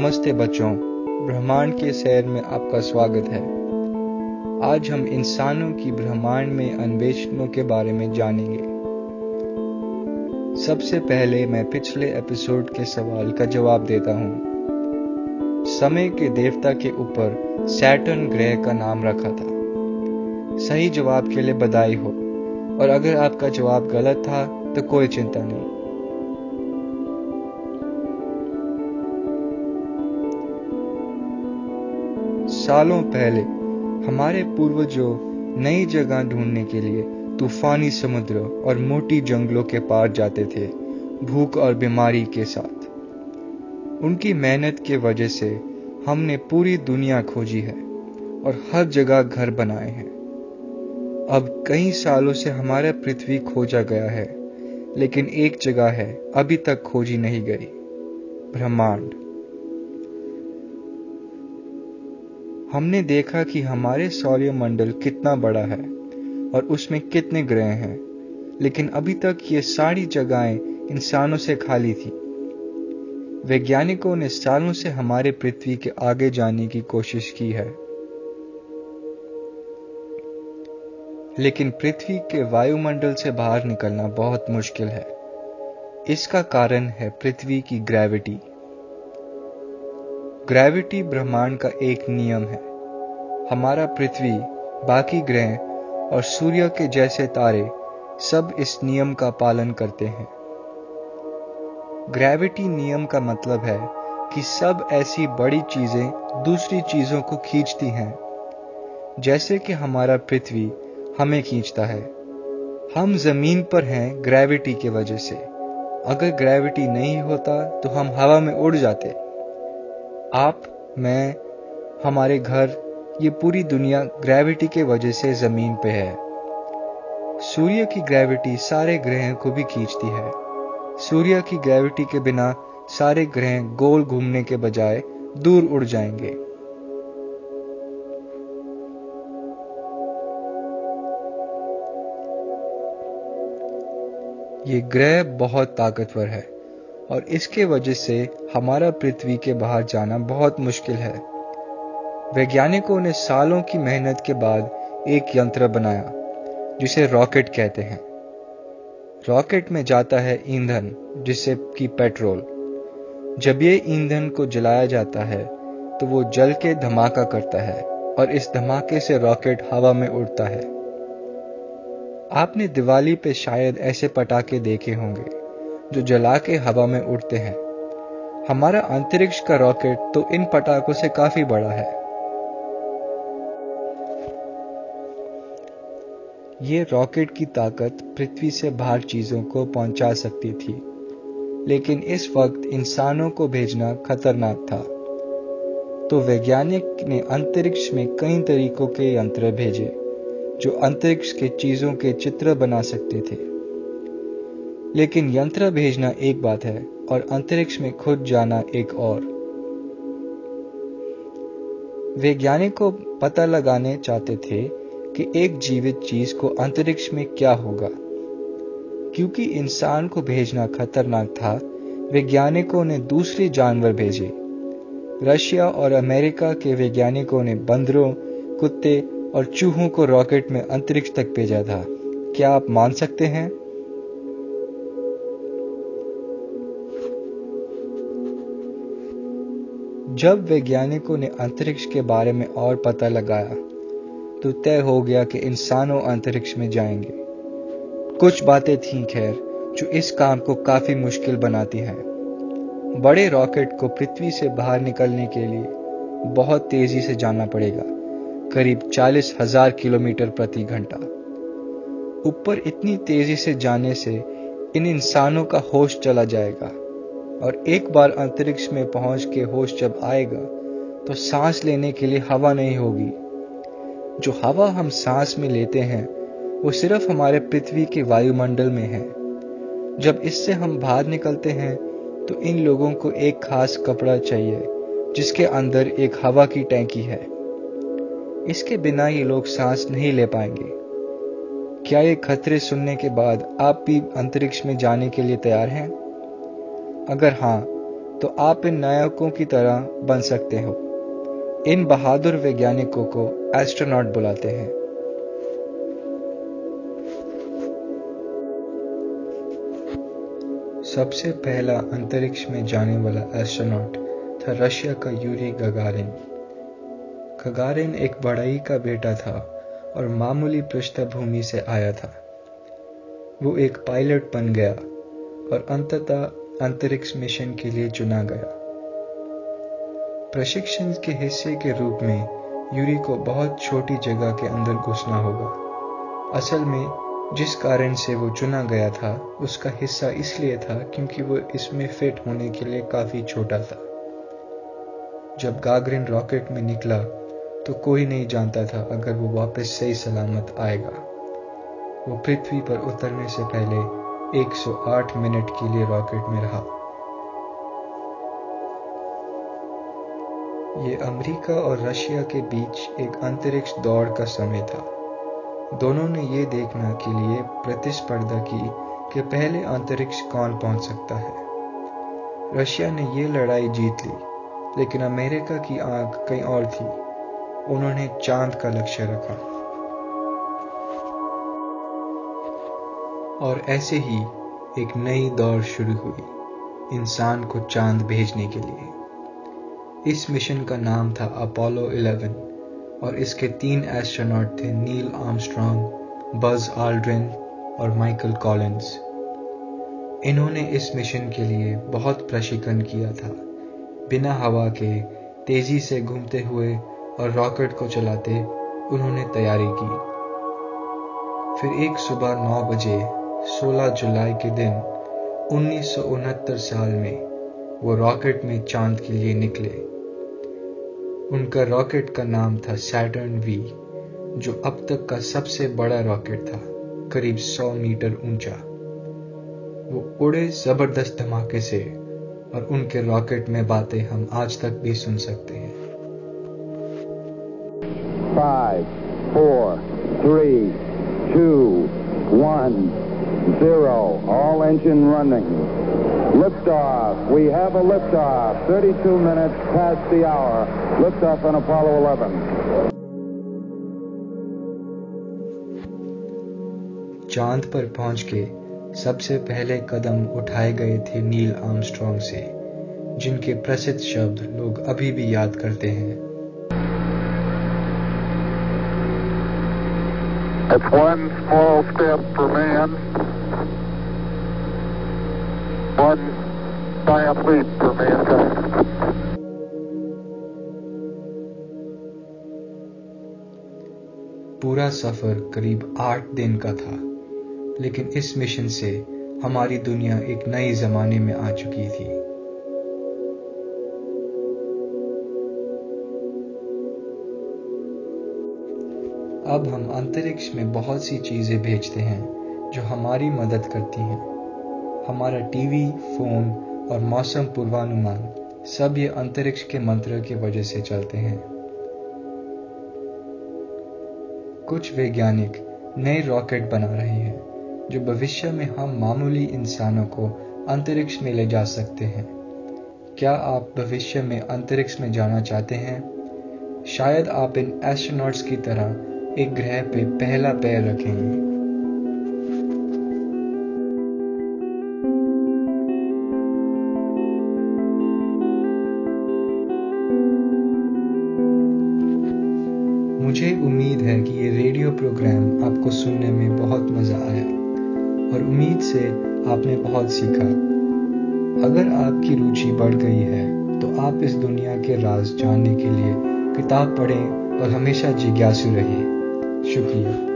नमस्ते बच्चों, ब्रह्मांड के सैर में आपका स्वागत है। आज हम इंसानों की ब्रह्मांड में अन्वेषणों के बारे में जानेंगे। सबसे पहले मैं पिछले एपिसोड के सवाल का जवाब देता हूँ। समय के देवता के ऊपर सैटर्न ग्रह का नाम रखा था। सही जवाब के लिए बधाई हो, और अगर आपका जवाब गलत था तो कोई चिंता नहीं। सालों पहले हमारे पूर्वजों नई जगह ढूँढने के लिए तूफानी समुद्र और मोटी जंगलों के पार जाते थे, भूख और बीमारी के साथ। उनकी मेहनत के वजह से हमने पूरी दुनिया खोजी है और हर जगह घर बनाए हैं। अब कई सालों से हमारा पृथ्वी खोजा गया है, लेकिन एक जगह है, अभी तक खोजी नहीं गई, ब्रह्मांड। हमने देखा कि हमारे सौर्य मंडल कितना बड़ा है और उसमें कितने ग्रह हैं। लेकिन अभी तक ये सारी जगहें इंसानों से खाली थी। वैज्ञानिकों ने सालों से हमारे पृथ्वी के आगे जाने की कोशिश की है। लेकिन पृथ्वी के वायुमंडल से बाहर निकलना बहुत मुश्किल है। इसका कारण है पृथ्वी की ग्रेविटी ग्रेविटी ब्रह्मांड का एक नियम है। हमारा पृथ्वी, बाकी ग्रह और सूर्य के जैसे तारे सब इस नियम का पालन करते हैं। ग्रेविटी नियम का मतलब है कि सब ऐसी बड़ी चीज़ें दूसरी चीज़ों को खींचती हैं। जैसे कि हमारा पृथ्वी हमें खींचता है। हम ज़मीन पर हैं ग्रेविटी के वजह से। अगर ग्रेविटी नहीं होता तो हम हवा में उड़ जाते। आप, मैं, हमारे घर, ये पूरी दुनिया ग्रेविटी के वजह से ज़मीन पे है। सूर्य की ग्रेविटी सारे ग्रह को भी खींचती है। सूर्य की ग्रेविटी के बिना सारे ग्रह गोल घूमने के बजाय दूर उड़ जाएँगे। ये ग्रह बहुत ताकतवर है। और इसके वजह से हमारा पृथ्वी के बाहर जाना बहुत मुश्किल है। वैज्ञानिकों ने सालों की मेहनत के बाद एक यंत्र बनाया, जिसे रॉकेट कहते हैं। रॉकेट में जाता है ईंधन जिससे कि पेट्रोल। जब ये ईंधन को जलाया जाता है तो वो जल के धमाका करता है और इस धमाके से रॉकेट हवा में उड़ता है। आपने दिवाली पे शायद ऐसे पटाखे देखे होंगे। जो जला के हवा में उड़ते हैं। हमारा अंतरिक्ष का रॉकेट तो इन पटाखों से काफ़ी बड़ा है। ये रॉकेट की ताकत पृथ्वी से बाहर चीज़ों को पहुँचा सकती थी, लेकिन इस वक्त इंसानों को भेजना खतरनाक था। तो वैज्ञानिक ने अंतरिक्ष में कई तरीकों के यंत्र भेजे, जो अंतरिक्ष के चीज़ों के चित्र बना सकते थे। लेकिन यंत्र भेजना एक बात है और अंतरिक्ष में खुद जाना एक और। वैज्ञानिक को पता लगाने चाहते थे कि एक जीवित चीज़ को अंतरिक्ष में क्या होगा। क्योंकि इंसान को भेजना खतरनाक था, वैज्ञानिकों ने दूसरे जानवर भेजे। रशिया और अमेरिका के वैज्ञानिकों ने बंदरों, कुत्ते और चूहों को रॉकेट में अंतरिक्ष तक भेजा था। क्या आप मान सकते हैं? जब वैज्ञानिकों ने अंतरिक्ष के बारे में और पता लगाया तो तय हो गया कि इंसानों अंतरिक्ष में जाएँगे। कुछ बातें थीं, खैर, जो इस काम को काफ़ी मुश्किल बनाती हैं। बड़े रॉकेट को पृथ्वी से बाहर निकलने के लिए बहुत तेज़ी से जाना पड़ेगा, करीब चालीस हज़ार किलोमीटर प्रति घंटा। ऊपर इतनी तेज़ी से जाने से इन इंसानों का होश चला जाएगा। और एक बार अंतरिक्ष में पहुँच के होश जब आएगा तो सांस लेने के लिए हवा नहीं होगी। जो हवा हम सांस में लेते हैं, वो सिर्फ़ हमारे पृथ्वी के वायुमंडल में है। जब इससे हम बाहर निकलते हैं तो इन लोगों को एक खास कपड़ा चाहिए, जिसके अंदर एक हवा की टैंकी है। इसके बिना ये लोग सांस नहीं ले पाएँगे। क्या ये खतरे सुनने के बाद आप भी अंतरिक्ष में जाने के लिए तैयार हैं? अगर हाँ तो आप इन नायकों की तरह बन सकते हो। इन बहादुर वैज्ञानिकों को एस्ट्रोनॉट बुलाते हैं। सबसे पहला अंतरिक्ष में जाने वाला एस्ट्रोनॉट था रशिया का यूरी गगारिन। गगारिन एक बड़ाई का बेटा था और मामूली पृष्ठभूमि से आया था। वो एक पायलट बन गया और अंततः अंतरिक्ष मिशन के लिए चुना गया। प्रशिक्षण के हिस्से के रूप में यूरी को बहुत छोटी जगह के अंदर घुसना होगा। असल में, जिस कारण से वो चुना गया था, उसका हिस्सा इसलिए था क्योंकि वो इसमें फिट होने के लिए काफ़ी छोटा था। जब गागरिन रॉकेट में निकला तो कोई नहीं जानता था अगर वो वापस सही सलामत आएगा। वो पृथ्वी पर उतरने से पहले 108 मिनट के लिए रॉकेट में रहा। ये अमेरिका और रशिया के बीच एक अंतरिक्ष दौड़ का समय था। दोनों ने यह देखना के लिए प्रतिस्पर्धा की कि पहले अंतरिक्ष कौन पहुँच सकता है। रशिया ने यह लड़ाई जीत ली, लेकिन अमेरिका की आँख कहीं और थी। उन्होंने चाँद का लक्ष्य रखा। और ऐसे ही एक नई दौड़ शुरू हुई इंसान को चाँद भेजने के लिए। इस मिशन का नाम था अपोलो 11 और इसके तीन एस्ट्रोनॉट थे नील आर्मस्ट्रॉन्ग बज आल्ड्रिन और माइकल कॉलिंस इन्होंने इस मिशन के लिए बहुत प्रशिक्षण किया था। बिना हवा के, तेज़ी से घूमते हुए और रॉकेट को चलाते उन्होंने तैयारी की। फिर एक सुबह नौ बजे 16 जुलाई के दिन उन्नीस सौ उनहत्तर साल में वो रॉकेट में चाँद के लिए निकले। उनका रॉकेट का नाम था सैटर्न वी जो अब तक का सबसे बड़ा रॉकेट था करीब 100 मीटर ऊँचा। वो उड़े ज़बरदस्त धमाके से और उनके रॉकेट में बातें हम आज तक भी सुन सकते हैं। Five, four, three, two, one, zero. All engine running. Liftoff. We have a liftoff. 32 minutes past the hour. Liftoff on Apollo 11. चांद पर पहुंच के सबसे पहले कदम उठाए गए थे नील आर्मस्ट्रॉन्ग से जिनके प्रसिद्ध शब्द लोग अभी भी याद करते हैं It's one small step for man, one giant leap for mankind. पूरा सफ़र करीब आठ दिन का था, लेकिन इस मिशन से हमारी दुनिया एक नए जमाने में आ चुकी थी अब हम अंतरिक्ष में बहुत सी चीज़ें भेजते हैं जो हमारी मदद करती हैं हमारा टीवी, फ़ोन और मौसम पूर्वानुमान सब ये अंतरिक्ष के मंत्र की वजह से चलते हैं। कुछ वैज्ञानिक नए रॉकेट बना रहे हैं, जो भविष्य में हम मामूली इंसानों को अंतरिक्ष में ले जा सकते हैं। क्या आप भविष्य में अंतरिक्ष में जाना चाहते हैं? शायद आप इन एस्ट्रोनॉट्स की तरह एक ग्रह पे पहला पैर रखेंगे। से आपने बहुत सीखा। अगर आपकी रुचि बढ़ गई है तो आप इस दुनिया के राज जानने के लिए किताब पढ़ें और हमेशा जिज्ञासु रहें। शुक्रिया।